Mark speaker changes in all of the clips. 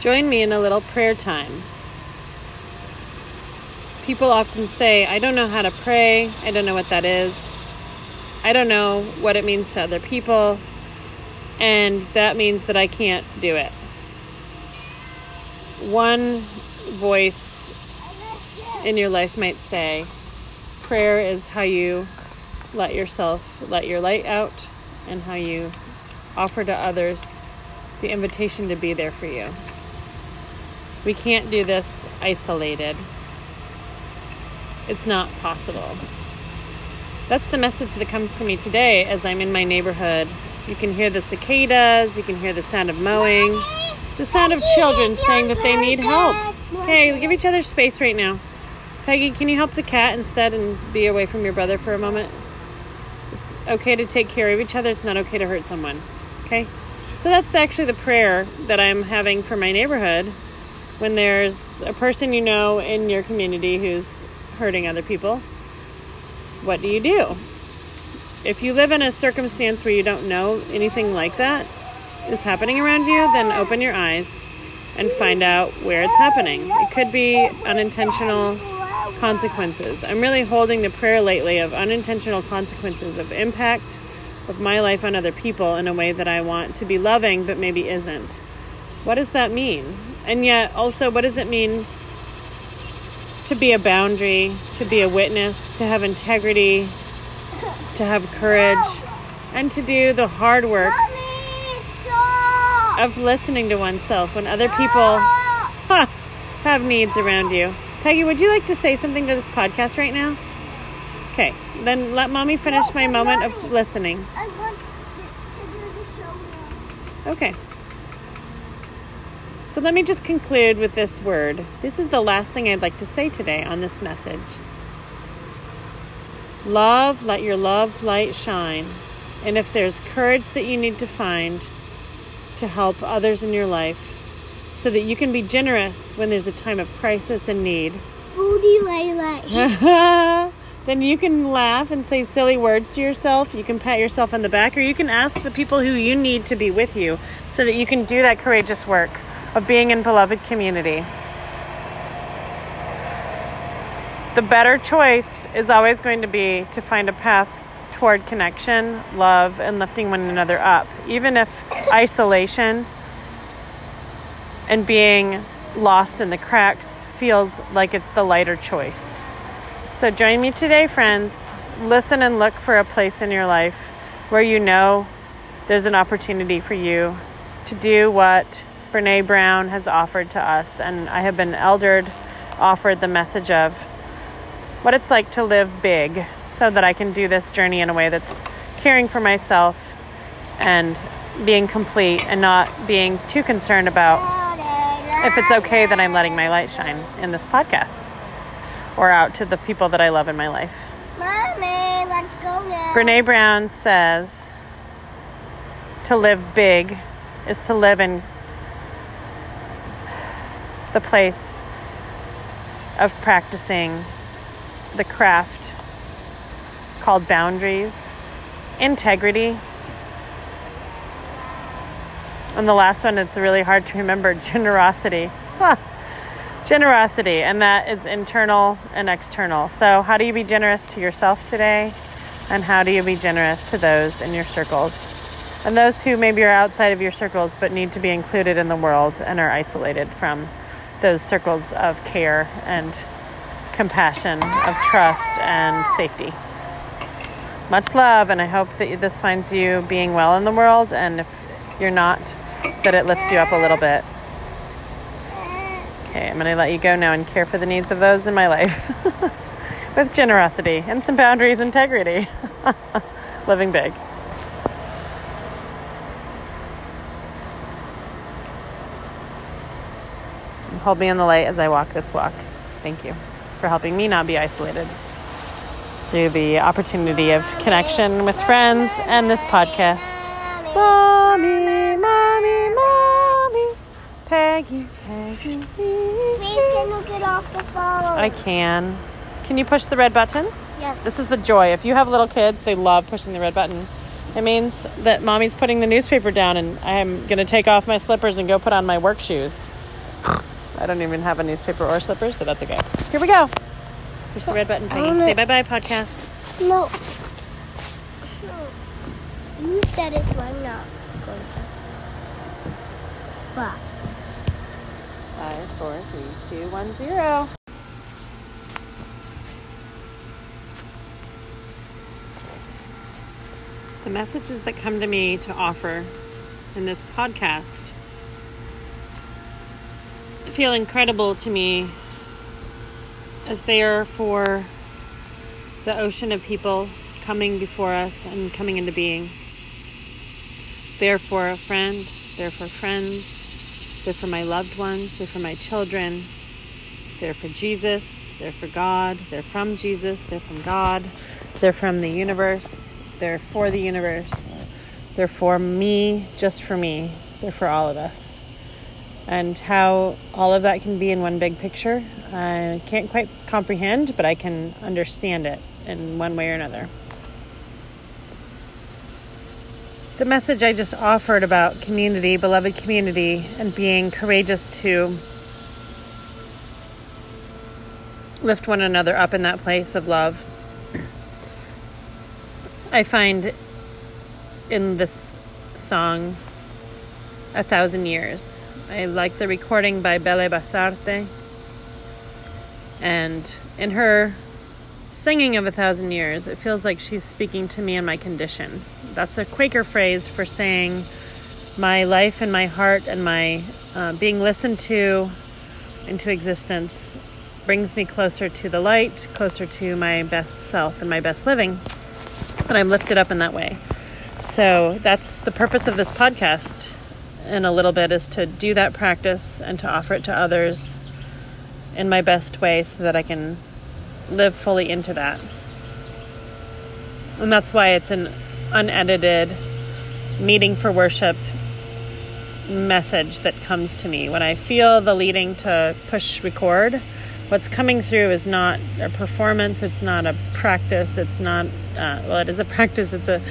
Speaker 1: join me in a little prayer time. People often say, I don't know how to pray, I don't know what that is, I don't know what it means to other people, and that means that I can't do it. One voice in your life might say, prayer is how you let yourself let your light out and how you offer to others the invitation to be there for you. We can't do this isolated. It's not possible. That's the message that comes to me today as I'm in my neighborhood. You can hear the cicadas, you can hear the sound of mowing, the sound of children saying that they need help. Hey, give each other space right now. Peggy, can you help the cat instead and be away from your brother for a moment? It's okay to take care of each other, it's not okay to hurt someone. Okay? So that's actually the prayer that I'm having for my neighborhood when there's a person you know in your community who's hurting other people. What do you do? If you live in a circumstance where you don't know anything like that is happening around you, then open your eyes and find out where it's happening. It could be unintentional consequences. I'm really holding the prayer lately of unintentional consequences of impact of my life on other people in a way that I want to be loving but maybe isn't. What does that mean? And yet, also, what does it mean to be a boundary, to be a witness, to have integrity, to have courage, and to do the hard work of listening to oneself when other people huh, have needs around you? Peggy, would you like to say something to this podcast right now? Okay, then let mommy finish my moment of listening.
Speaker 2: I want to do the show now.
Speaker 1: Okay. So let me just conclude with this word. This is the last thing I'd like to say today on this message. Love, let your love light shine. And if there's courage that you need to find to help others in your life, so that you can be generous when there's a time of crisis and need,
Speaker 2: Booty
Speaker 1: then you can laugh and say silly words to yourself. You can pat yourself on the back, or you can ask the people who you need to be with you so that you can do that courageous work of being in beloved community. The better choice is always going to be to find a path toward connection, love, and lifting one another up, even if isolation and being lost in the cracks feels like it's the lighter choice. So join me today, friends. Listen and look for a place in your life where you know there's an opportunity for you to do what Brene Brown has offered to us. And I have been eldered, offered the message of what it's like to live big so that I can do this journey in a way that's caring for myself and being complete and not being too concerned about if it's okay that I'm letting my light shine in this podcast or out to the people that I love in my life.
Speaker 2: Mommy, let's go now.
Speaker 1: Brene Brown says to live big is to live in the place of practicing the craft called boundaries, integrity, and the last one, it's really hard to remember generosity. Generosity, and that is internal and external. So, how do you be generous to yourself today? And how do you be generous to those in your circles? And those who maybe are outside of your circles but need to be included in the world and are isolated from those circles of care and compassion, of trust and safety. Much love, and I hope that this finds you being well in the world. And if you're not, that it lifts you up a little bit. Okay, I'm going to let you go now and care for the needs of those in my life with generosity and some boundaries, integrity. Living big. Hold me in the light as I walk this walk. Thank you for helping me not be isolated through the opportunity of connection with friends and this podcast. Mommy, mommy, mommy, Peggy, Peggy.
Speaker 2: Please, can you get off the phone?
Speaker 1: I can. Can you push the red button?
Speaker 2: yes.
Speaker 1: This is the joy. If you have little kids, they love pushing the red button. It means that mommy's putting the newspaper down and I'm going to take off my slippers and go put on my work shoes. I don't even have a newspaper or slippers, but that's okay. Here we go. Here's the red button, Peggy.
Speaker 2: wanna-
Speaker 1: Say bye bye, podcast.
Speaker 2: No. You said it, so I'm not going to. But
Speaker 1: Five, four, three, two, one, zero. The messages that come to me to offer in this podcast feel incredible to me as they are for the ocean of people coming before us and coming into being. They're for a friend, they're for friends, they're for my loved ones, they're for my children, they're for Jesus, they're for God, they're from Jesus, they're from God, they're from the universe, they're for the universe, they're for me, just for me, they're for all of us. And how all of that can be in one big picture, I can't quite comprehend, but I can understand it in one way or another. The message I just offered about community, beloved community, and being courageous to lift one another up in that place of love. I find in this song, A Thousand Years. I like the recording by Belle Basarte. And in her singing of A Thousand Years, it feels like she's speaking to me in my condition. That's a Quaker phrase for saying my life and my heart and my uh, being listened to into existence brings me closer to the light, closer to my best self and my best living. And I'm lifted up in that way. So that's the purpose of this podcast in a little bit is to do that practice and to offer it to others in my best way so that I can live fully into that. And that's why it's an unedited meeting for worship message that comes to me. When I feel the leading to push record, what's coming through is not a performance, it's not a practice, it's not, uh, well, it is a practice, it's a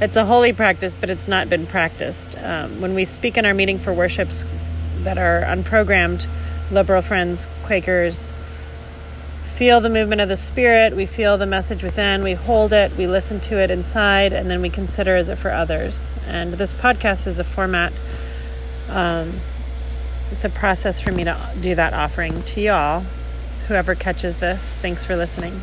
Speaker 1: it's a holy practice, but it's not been practiced. Um, when we speak in our meeting for worships that are unprogrammed, liberal friends, Quakers, feel the movement of the Spirit, we feel the message within, we hold it, we listen to it inside, and then we consider is it for others. And this podcast is a format, um, it's a process for me to do that offering to y'all. Whoever catches this, thanks for listening.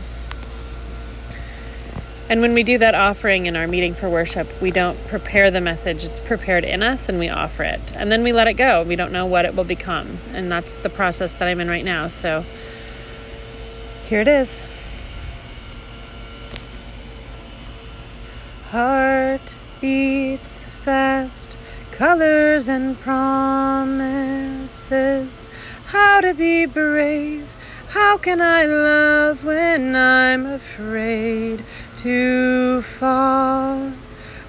Speaker 1: And when we do that offering in our meeting for worship, we don't prepare the message, it's prepared in us and we offer it. And then we let it go. We don't know what it will become. And that's the process that I'm in right now. So here it is. Heart beats fast, colors and promises. How to be brave. How can I love when I'm afraid to fall?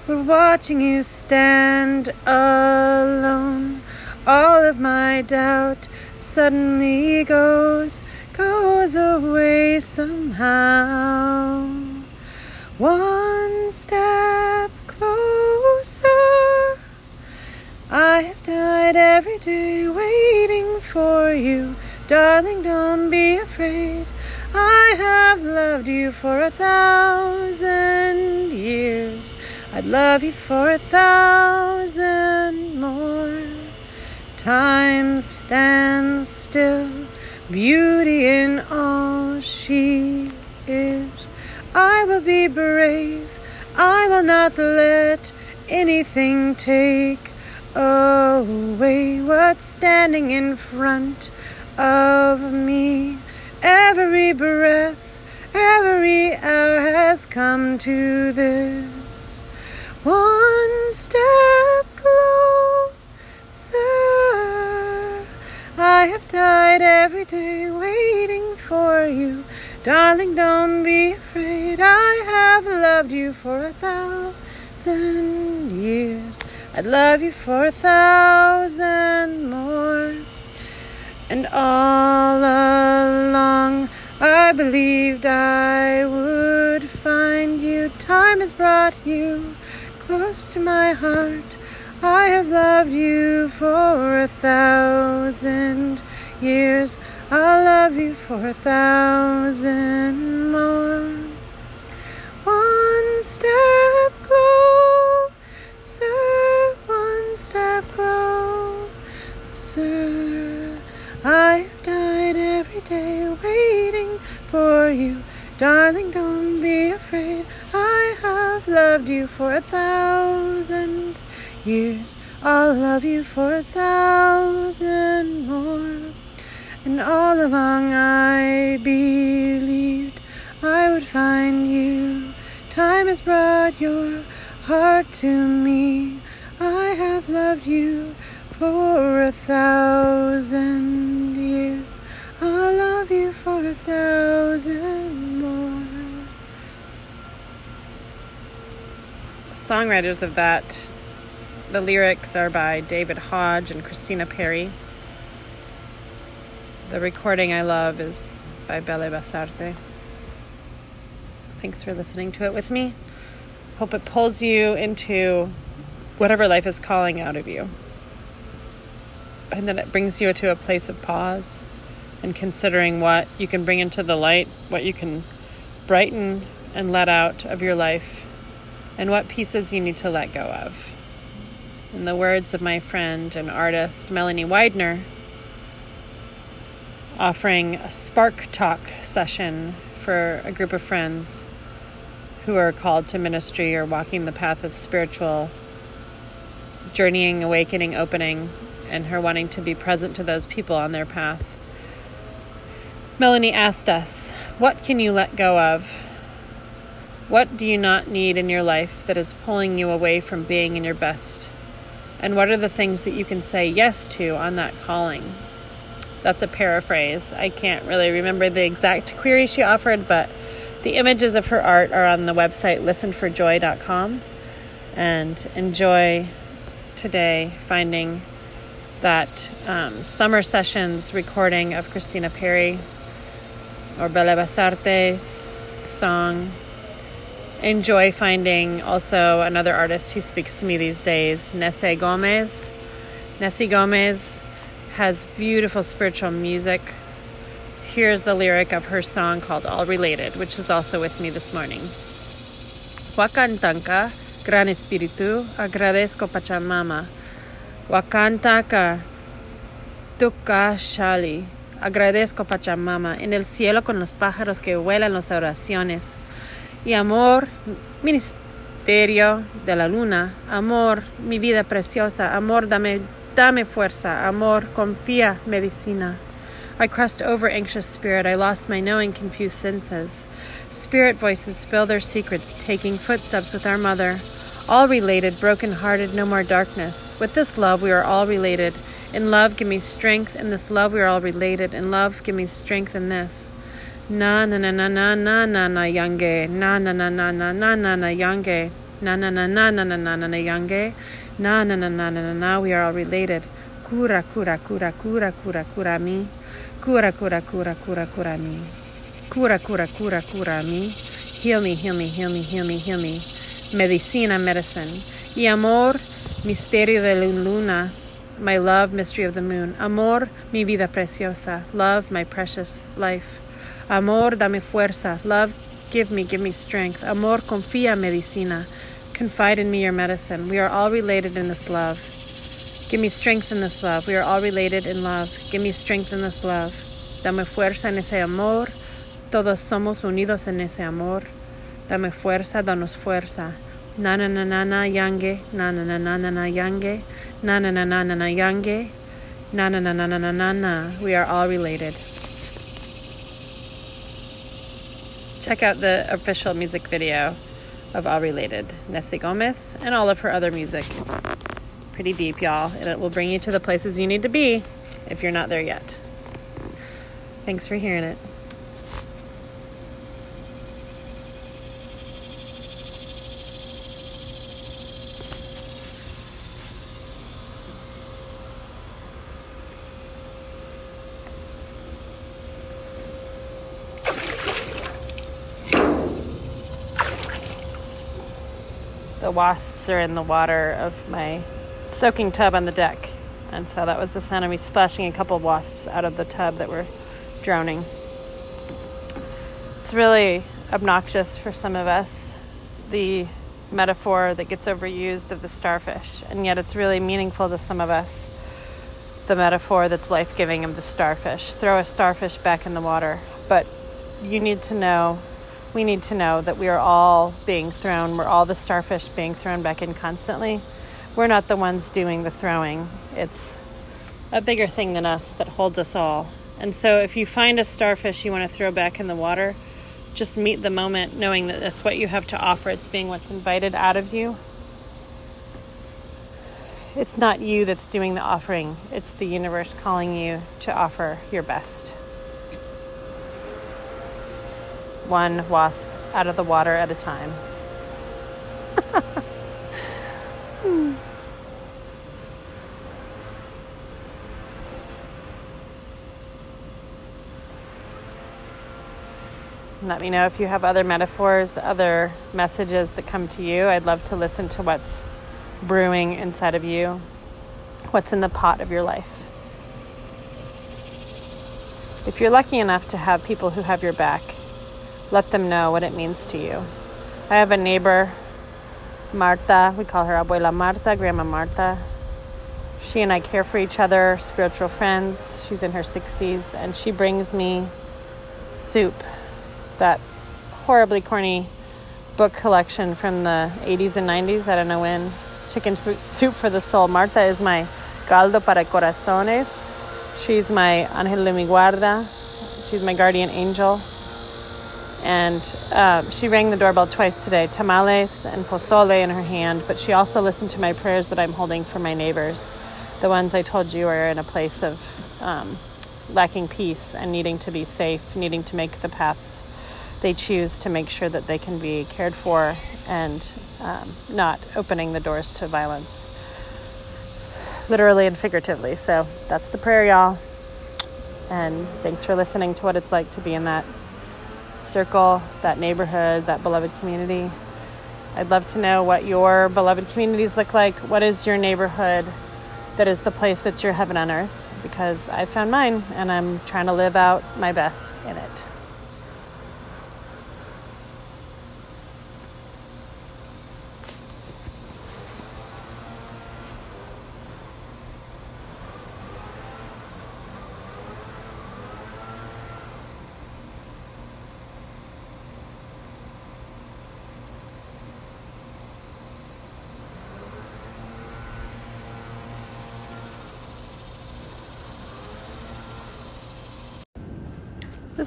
Speaker 1: But watching you stand alone, all of my doubt suddenly goes, goes away somehow. One step closer. I have died every day waiting for you. Darling, don't be afraid. I have loved you for a thousand years. I'd love you for a thousand more. Time stands still, beauty in all she is. I will be brave. I will not let anything take away what's standing in front of me. Every breath, every hour has come to this. One step closer. I have died every day waiting for you. Darling, don't be afraid. I have loved you for a thousand years. I'd love you for a thousand more. And all along, I believed I would find you. Time has brought you close to my heart. I have loved you for a thousand years. I'll love you for a thousand more. One step closer, one step closer. I've died every day waiting for you. Darling, don't be afraid. I have loved you for a thousand years. I'll love you for a thousand more. And all along I believed I would find you. Time has brought your heart to me. I have loved you for a thousand years. I'll love you for a thousand more. Songwriters of that, the lyrics are by David Hodge and Christina Perri. The recording I love is by Belle Basarte. Thanks for listening to it with me. Hope it pulls you into whatever life is calling out of you. And then it brings you to a place of pause and considering what you can bring into the light, what you can brighten and let out of your life, and what pieces you need to let go of. In the words of my friend and artist Melanie Weidner, offering a spark talk session for a group of friends who are called to ministry or walking the path of spiritual journeying, awakening, opening, and her wanting to be present to those people on their path. Melanie asked us, What can you let go of? What do you not need in your life that is pulling you away from being in your best? And what are the things that you can say yes to on that calling? That's a paraphrase. I can't really remember the exact query she offered, but the images of her art are on the website listenforjoy.com. And enjoy today finding that um, summer sessions recording of Christina Perri or Belle Basarte's song. Enjoy finding also another artist who speaks to me these days, Nessi Gomez. Nessi Gomez has beautiful spiritual music. Here's the lyric of her song called All Related, which is also with me this morning. Wakantanka, Gran Espiritu, agradezco Pachamama. Wakantaka, Tuka Shali, agradezco Pachamama. En el cielo con los pájaros que vuelan las oraciones. Y amor, ministerio de la luna. Amor, mi vida preciosa. Amor, dame Dame fuerza, amor, confía, medicina. I crossed over anxious spirit. I lost my knowing, confused senses. Spirit voices spill their secrets, taking footsteps with our mother. All related, broken hearted, no more darkness. With this love, we are all related. In love, give me strength. In this love, we are all related. In love, give me strength in this. Na na na na na na na na yange. Na na na na na na na na yange. Na na na na na na na na na yange. Na na na na na na na. We are all related. Cura cura cura cura cura cura mi. Cura cura cura cura cura mi. Cura cura cura cura mi. Heal me, heal me, heal me, heal me, heal me. Medicina, medicine. Y amor, misterio de la luna. My love, mystery of the moon. Amor, mi vida preciosa. Love, my precious life. Amor, dame fuerza. Love, give me, give me strength. Amor, confía, medicina. Confide in me your medicine. We are all related in this love. Give me strength in this love. We are all related in love. Give me strength in this love. Dame fuerza en ese amor. Todos somos unidos en ese amor. Dame fuerza, danos fuerza. Na na na na na yange, na na na na na na yange, na na na na na na yange, na na na na na na na na. We are all related. Check out the official music video of All Related, Nessi Gomez, and all of her other music. It's pretty deep, y'all, and it will bring you to the places you need to be if you're not there yet. Thanks for hearing it. The wasps are in the water of my soaking tub on the deck. And so that was the sound of me splashing a couple of wasps out of the tub that were drowning. It's really obnoxious for some of us, the metaphor that gets overused of the starfish, and yet it's really meaningful to some of us. The metaphor that's life giving of the starfish. Throw a starfish back in the water. But you need to know, we need to know that we are all being thrown, we're all the starfish being thrown back in constantly. We're not the ones doing the throwing. It's a bigger thing than us that holds us all. And so if you find a starfish you want to throw back in the water, just meet the moment knowing that that's what you have to offer. It's being what's invited out of you. It's not you that's doing the offering, it's the universe calling you to offer your best. One wasp out of the water at a time. Let me know if you have other metaphors, other messages that come to you. I'd love to listen to what's brewing inside of you, what's in the pot of your life. If you're lucky enough to have people who have your back, let them know what it means to you. I have a neighbor, Marta. We call her Abuela Marta, Grandma Marta. She and I care for each other, spiritual friends. She's in her 60s, and she brings me soup that horribly corny book collection from the 80s and 90s. I don't know when. Chicken soup for the soul. Marta is my caldo para corazones. She's my angel de mi guarda. She's my guardian angel. And uh, she rang the doorbell twice today, tamales and pozole in her hand, but she also listened to my prayers that I'm holding for my neighbors, the ones I told you are in a place of um, lacking peace and needing to be safe, needing to make the paths they choose to make sure that they can be cared for and um, not opening the doors to violence, literally and figuratively. So that's the prayer, y'all. And thanks for listening to what it's like to be in that circle, that neighborhood, that beloved community. I'd love to know what your beloved communities look like. What is your neighborhood that is the place that's your heaven on earth? Because I found mine and I'm trying to live out my best in it.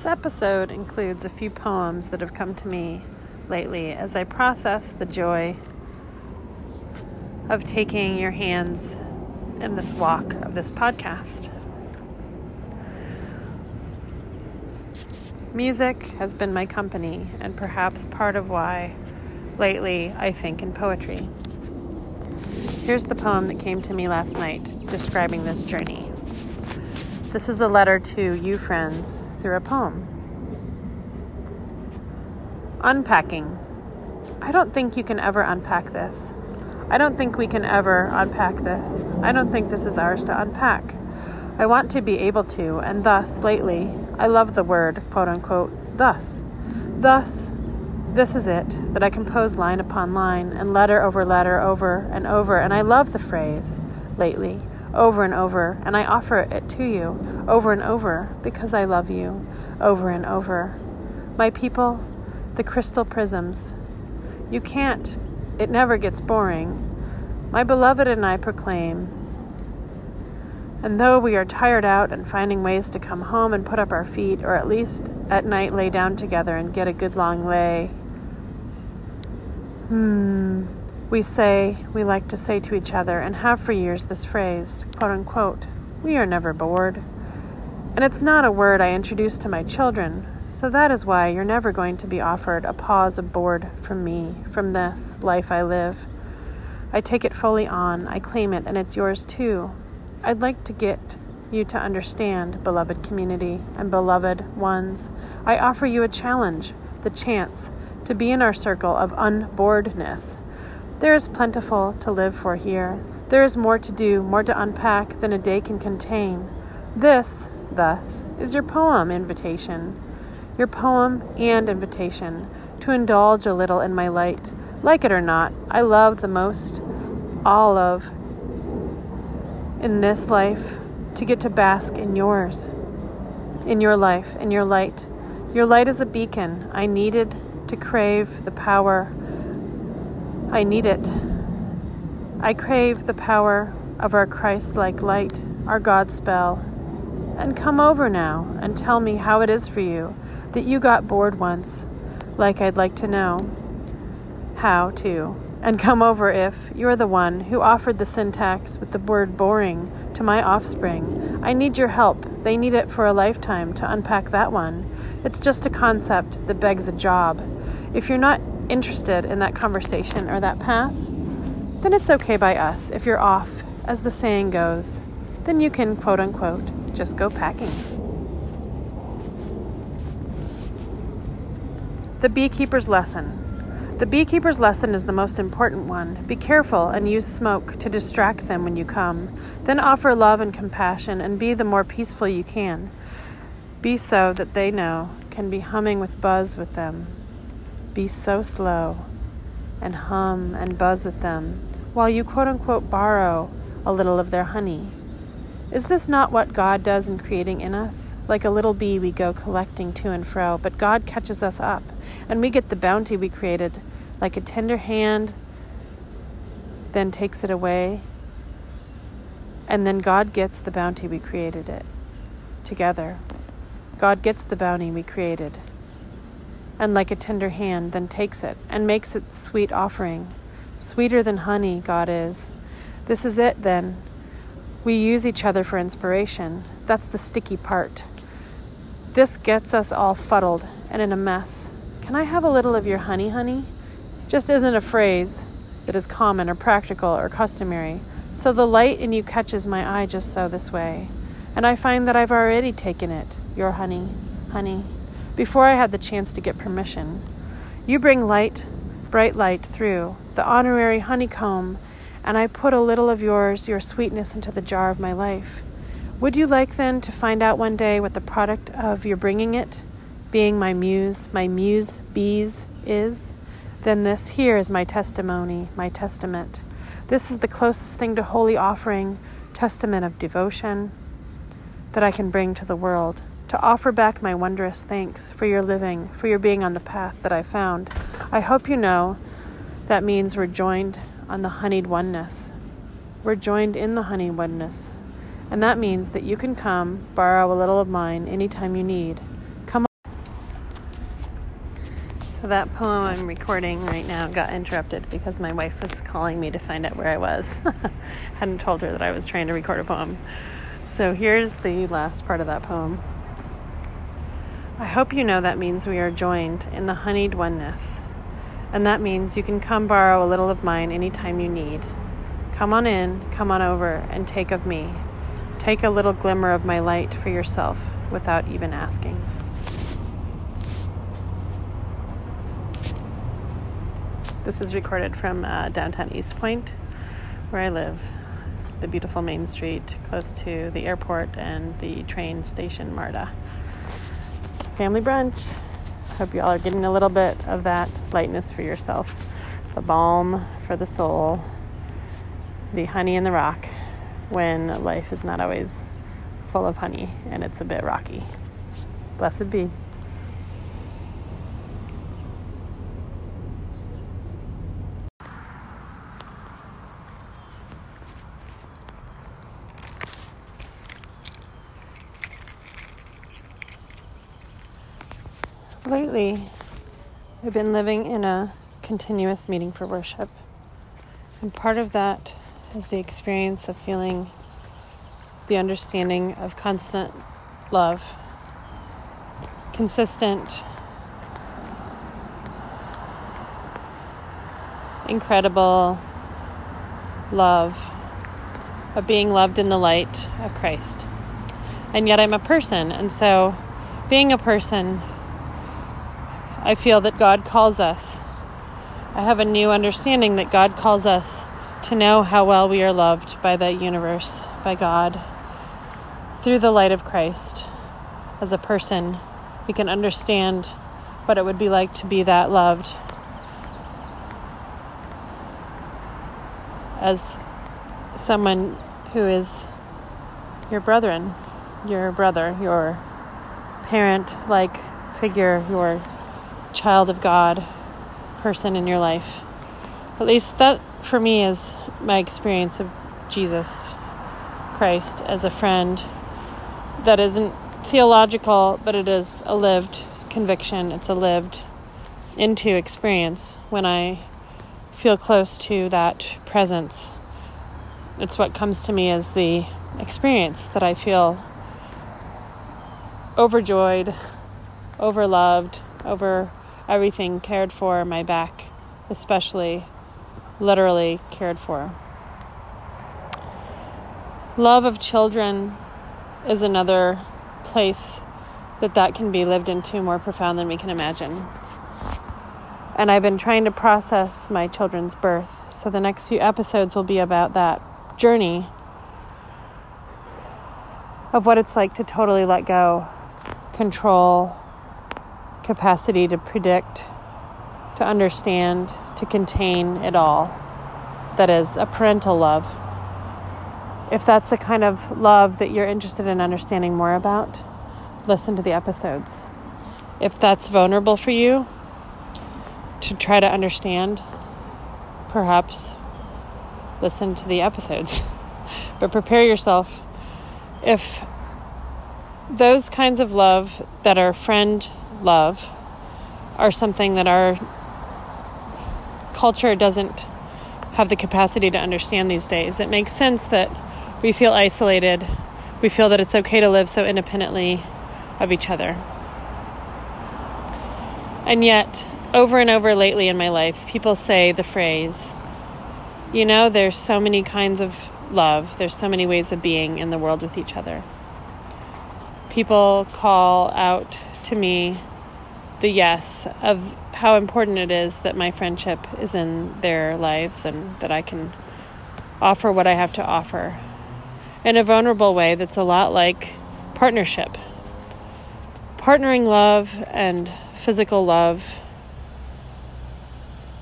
Speaker 1: This episode includes a few poems that have come to me lately as I process the joy of taking your hands in this walk of this podcast. Music has been my company, and perhaps part of why lately I think in poetry. Here's the poem that came to me last night describing this journey. This is a letter to you, friends, through a poem. Unpacking. I don't think you can ever unpack this. I don't think we can ever unpack this. I don't think this is ours to unpack. I want to be able to, and thus, lately, I love the word, quote unquote, thus. Thus, this is it, that I compose line upon line and letter over letter over and over, and I love the phrase, lately over and over, and I offer it to you over and over because I love you over and over. My people, the crystal prisms. You can't, it never gets boring. My beloved and I proclaim. And though we are tired out and finding ways to come home and put up our feet, or at least at night lay down together and get a good long lay, hmm we say, we like to say to each other, and have for years this phrase, quote unquote, we are never bored. And it's not a word I introduce to my children, so that is why you're never going to be offered a pause of bored from me, from this life I live. I take it fully on, I claim it, and it's yours too. I'd like to get you to understand, beloved community and beloved ones. I offer you a challenge, the chance to be in our circle of unboredness There is plentiful to live for here. There is more to do, more to unpack than a day can contain. This, thus, is your poem invitation. Your poem and invitation to indulge a little in my light. Like it or not, I love the most all of in this life to get to bask in yours, in your life, in your light. Your light is a beacon. I needed to crave the power. I need it. I crave the power of our Christ like light, our God spell. And come over now and tell me how it is for you that you got bored once, like I'd like to know. How, too. And come over if you're the one who offered the syntax with the word boring to my offspring. I need your help. They need it for a lifetime to unpack that one. It's just a concept that begs a job. If you're not interested in that conversation or that path, then it's okay by us. If you're off, as the saying goes, then you can quote unquote just go packing. The beekeeper's lesson. The beekeeper's lesson is the most important one. Be careful and use smoke to distract them when you come. Then offer love and compassion and be the more peaceful you can. Be so that they know, can be humming with buzz with them. Be so slow and hum and buzz with them while you quote unquote borrow a little of their honey. Is this not what God does in creating in us? Like a little bee, we go collecting to and fro, but God catches us up, and we get the bounty we created, like a tender hand then takes it away, and then God gets the bounty we created it together. God gets the bounty we created, and like a tender hand then takes it and makes it sweet offering. Sweeter than honey, God is. This is it then. We use each other for inspiration. That's the sticky part. This gets us all fuddled and in a mess. Can I have a little of your honey, honey? Just isn't a phrase that is common or practical or customary. So the light in you catches my eye just so this way. And I find that I've already taken it, your honey, honey, before I had the chance to get permission. You bring light, bright light through, the honorary honeycomb, and I put a little of yours, your sweetness, into the jar of my life. Would you like then to find out one day what the product of your bringing it, being my muse, my muse bees, is? Then this here is my testimony, my testament. This is the closest thing to holy offering, testament of devotion that I can bring to the world. To offer back my wondrous thanks for your living, for your being on the path that I found. I hope you know that means we're joined on the honeyed oneness. We're joined in the honeyed oneness. And that means that you can come, borrow a little of mine anytime you need. Come on. So, that poem I'm recording right now got interrupted because my wife was calling me to find out where I was. Hadn't told her that I was trying to record a poem. So, here's the last part of that poem. I hope you know that means we are joined in the honeyed oneness. And that means you can come borrow a little of mine anytime you need. Come on in, come on over, and take of me. Take a little glimmer of my light for yourself without even asking. This is recorded from uh, downtown East Point, where I live. The beautiful main street close to the airport and the train station, MARTA. Family brunch. Hope you all are getting a little bit of that lightness for yourself. The balm for the soul, the honey in the rock when life is not always full of honey and it's a bit rocky. Blessed be. Lately, I've been living in a continuous meeting for worship. And part of that is the experience of feeling the understanding of constant love, consistent, incredible love of being loved in the light of Christ. And yet I'm a person, and so being a person, I feel that God calls us I have a new understanding that God calls us to know how well we are loved by the universe, by God, through the light of Christ. As a person, we can understand what it would be like to be that loved. As someone who is your brethren, your brother, your parent like figure, your child of God person in your life. At least that for me is my experience of Jesus Christ as a friend that isn't theological, but it is a lived conviction. It's a lived into experience when I feel close to that presence. It's what comes to me as the experience that I feel overjoyed, overloved, over everything cared for, my back especially literally cared for. Love of children is another place that that can be lived into more profound than we can imagine. And I've been trying to process my children's birth. So the next few episodes will be about that journey of what it's like to totally let go, control, capacity to predict, to understand, to contain it all. That is a parental love. If that's the kind of love that you're interested in understanding more about, listen to the episodes. If that's vulnerable for you to try to understand, perhaps listen to the episodes. but prepare yourself if those kinds of love that are friend love are something that our culture doesn't have the capacity to understand these days. It makes sense that we feel isolated. We feel that it's okay to live so independently of each other. And yet, over and over lately in my life, people say the phrase, you know, there's so many kinds of love, there's so many ways of being in the world with each other. People call out to me the yes of how important it is that my friendship is in their lives and that I can offer what I have to offer in a vulnerable way that's a lot like partnership. Partnering love and physical love,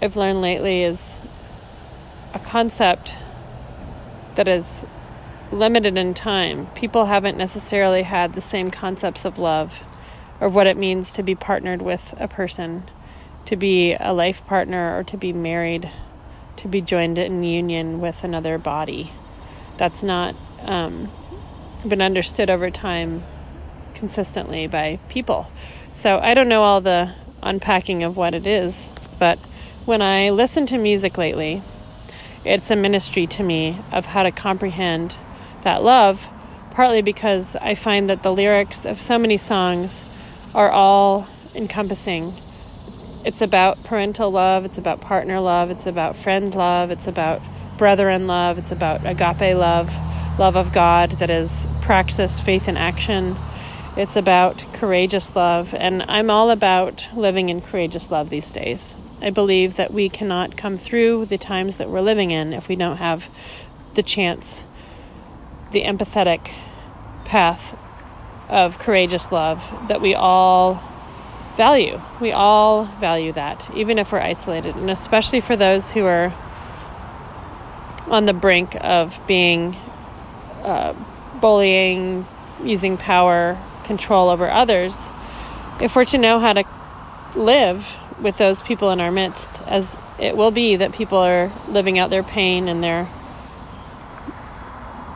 Speaker 1: I've learned lately, is a concept that is limited in time. People haven't necessarily had the same concepts of love or what it means to be partnered with a person, to be a life partner, or to be married, to be joined in union with another body. That's not um, been understood over time consistently by people. So I don't know all the unpacking of what it is, but when I listen to music lately, it's a ministry to me of how to comprehend that love, partly because I find that the lyrics of so many songs are all encompassing. It's about parental love, it's about partner love, it's about friend love, it's about brethren love, it's about agape love, love of God that is praxis, faith, and action. It's about courageous love, and I'm all about living in courageous love these days. I believe that we cannot come through the times that we're living in if we don't have the chance, the empathetic path of courageous love that we all value. We all value that, even if we're isolated, and especially for those who are on the brink of being uh, bullying, using power, control over others. If we're to know how to live with those people in our midst, as it will be that people are living out their pain and their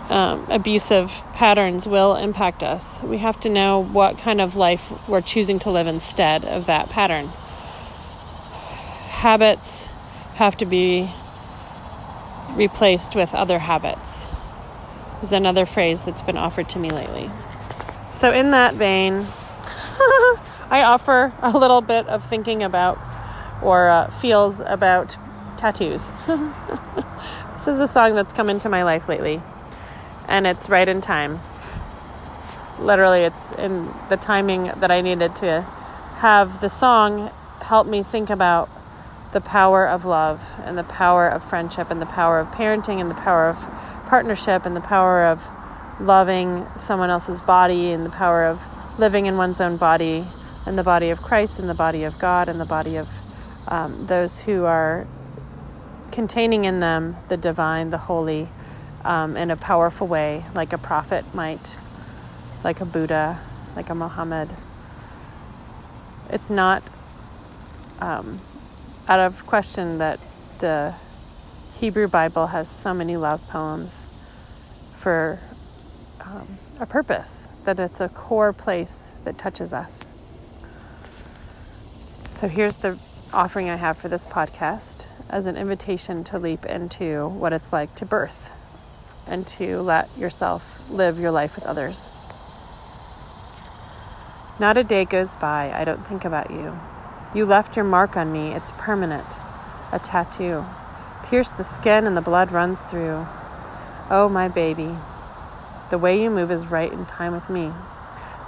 Speaker 1: um, abusive patterns will impact us. We have to know what kind of life we're choosing to live instead of that pattern. Habits have to be replaced with other habits, is another phrase that's been offered to me lately. So, in that vein, I offer a little bit of thinking about or uh, feels about tattoos. this is a song that's come into my life lately and it's right in time. Literally, it's in the timing that I needed to have the song help me think about the power of love and the power of friendship and the power of parenting and the power of partnership and the power of loving someone else's body and the power of living in one's own body and the body of Christ and the body of God and the body of um, those who are containing in them the divine, the holy, um, in a powerful way, like a prophet might, like a Buddha, like a Muhammad. It's not um, out of question that the Hebrew Bible has so many love poems for um, a purpose, that it's a core place that touches us. So here's the offering I have for this podcast as an invitation to leap into what it's like to birth and to let yourself live your life with others. Not a day goes by I don't think about you. You left your mark on me, it's permanent, a tattoo. Pierce the skin and the blood runs through. Oh, my baby, the way you move is right in time with me.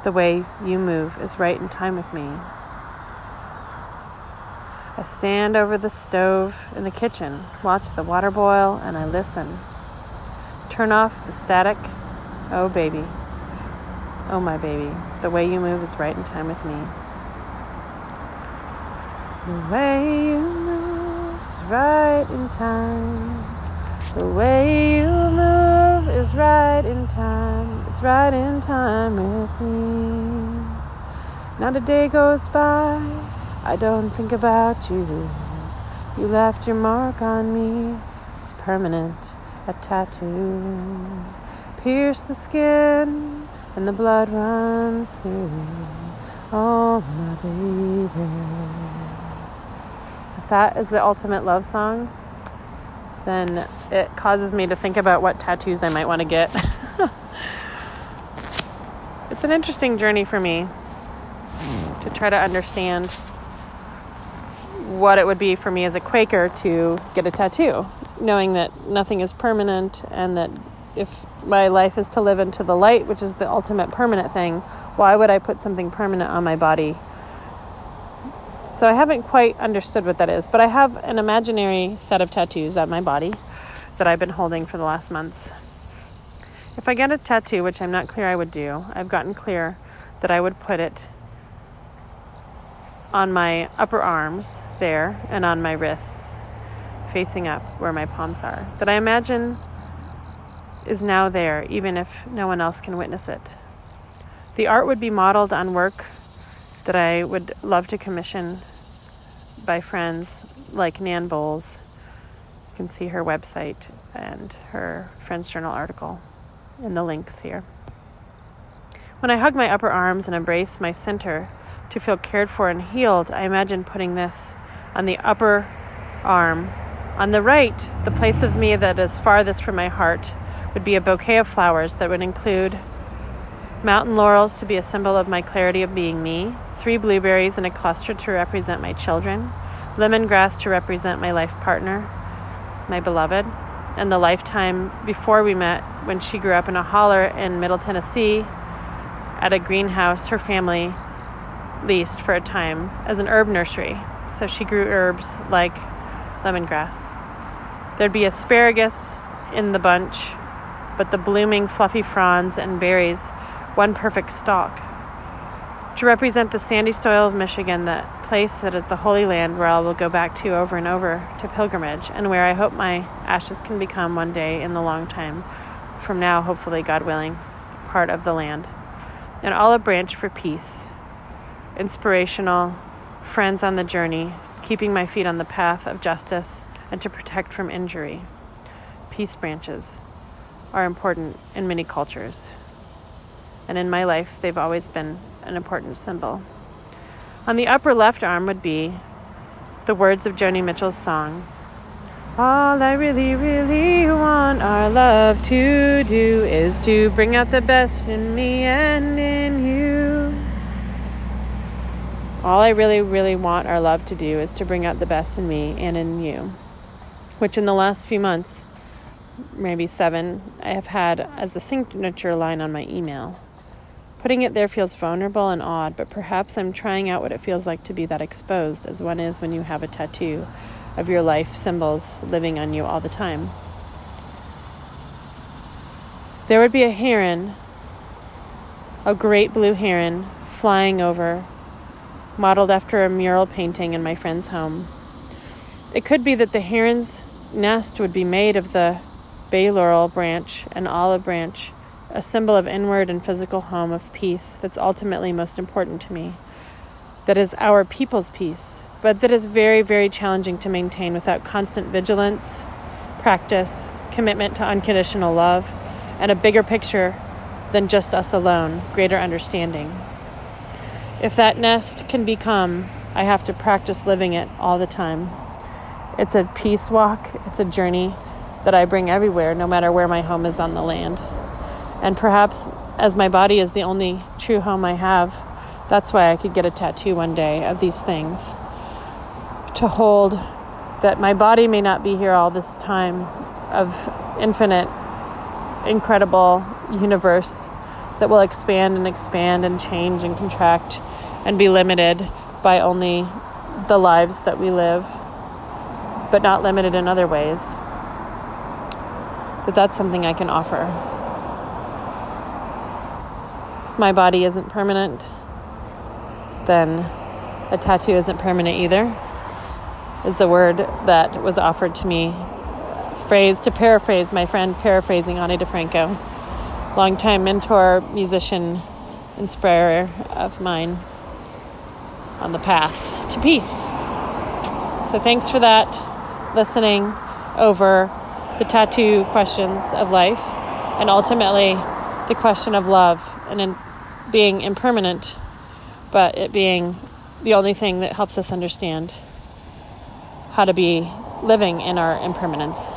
Speaker 1: The way you move is right in time with me. I stand over the stove in the kitchen, watch the water boil, and I listen. Turn off the static. Oh, baby. Oh, my baby, the way you move is right in time with me. The way you move is right in time. The way you move is right in time. It's right in time with me. Not a day goes by, I don't think about you. You left your mark on me, it's permanent, a tattoo. Pierce the skin, and the blood runs through. Oh, my baby if that is the ultimate love song, then it causes me to think about what tattoos I might want to get. it's an interesting journey for me to try to understand what it would be for me as a Quaker to get a tattoo, knowing that nothing is permanent and that if my life is to live into the light, which is the ultimate permanent thing, why would I put something permanent on my body so I haven't quite understood what that is, but I have an imaginary set of tattoos on my body that I've been holding for the last months. If I get a tattoo, which I'm not clear I would do, I've gotten clear that I would put it on my upper arms there and on my wrists, facing up where my palms are, that I imagine is now there, even if no one else can witness it. The art would be modeled on work that I would love to commission by friends like Nan Bowles. You can see her website and her Friends Journal article in the links here. When I hug my upper arms and embrace my center to feel cared for and healed, I imagine putting this on the upper arm. On the right, the place of me that is farthest from my heart would be a bouquet of flowers that would include mountain laurels to be a symbol of my clarity of being me, three blueberries in a cluster to represent my children, lemongrass to represent my life partner, my beloved, and the lifetime before we met when she grew up in a holler in Middle Tennessee at a greenhouse her family leased for a time as an herb nursery. So she grew herbs like lemongrass. There'd be asparagus in the bunch, but the blooming fluffy fronds and berries, one perfect stalk to represent the sandy soil of Michigan, that place that is the Holy Land where I will go back to over and over to pilgrimage, and where I hope my ashes can become one day in the long time from now, hopefully, God willing, part of the land. An olive branch for peace, inspirational, friends on the journey, keeping my feet on the path of justice and to protect from injury. Peace branches are important in many cultures. And in my life, they've always been an important symbol. On the upper left arm would be the words of Joni Mitchell's song. All I really, really want our love to do is to bring out the best in me and in you. All I really, really want our love to do is to bring out the best in me and in you. Which in the last few months, maybe seven, I have had as the signature line on my email. Putting it there feels vulnerable and odd, but perhaps I'm trying out what it feels like to be that exposed as one is when you have a tattoo of your life symbols living on you all the time. There would be a heron, a great blue heron, flying over, modeled after a mural painting in my friend's home. It could be that the heron's nest would be made of the bay laurel branch and olive branch, a symbol of inward and physical home of peace that's ultimately most important to me. That is our people's peace, but that is very, very challenging to maintain without constant vigilance, practice, commitment to unconditional love, and a bigger picture than just us alone, greater understanding. If that nest can become, I have to practice living it all the time. It's a peace walk, it's a journey that I bring everywhere, no matter where my home is on the land. And perhaps as my body is the only true home I have, that's why I could get a tattoo one day of these things. To hold that my body may not be here all this time of infinite, incredible universe that will expand and expand and change and contract and be limited by only the lives that we live but not limited in other ways. But that's something I can offer. If my body isn't permanent, then a tattoo isn't permanent either, is the word that was offered to me. Phrase to paraphrase my friend paraphrasing Ani DiFranco, longtime mentor, musician, inspirer of mine on the path to peace. So thanks for that listening over the tattoo questions of life and ultimately the question of love and in being impermanent, but it being the only thing that helps us understand how to be living in our impermanence.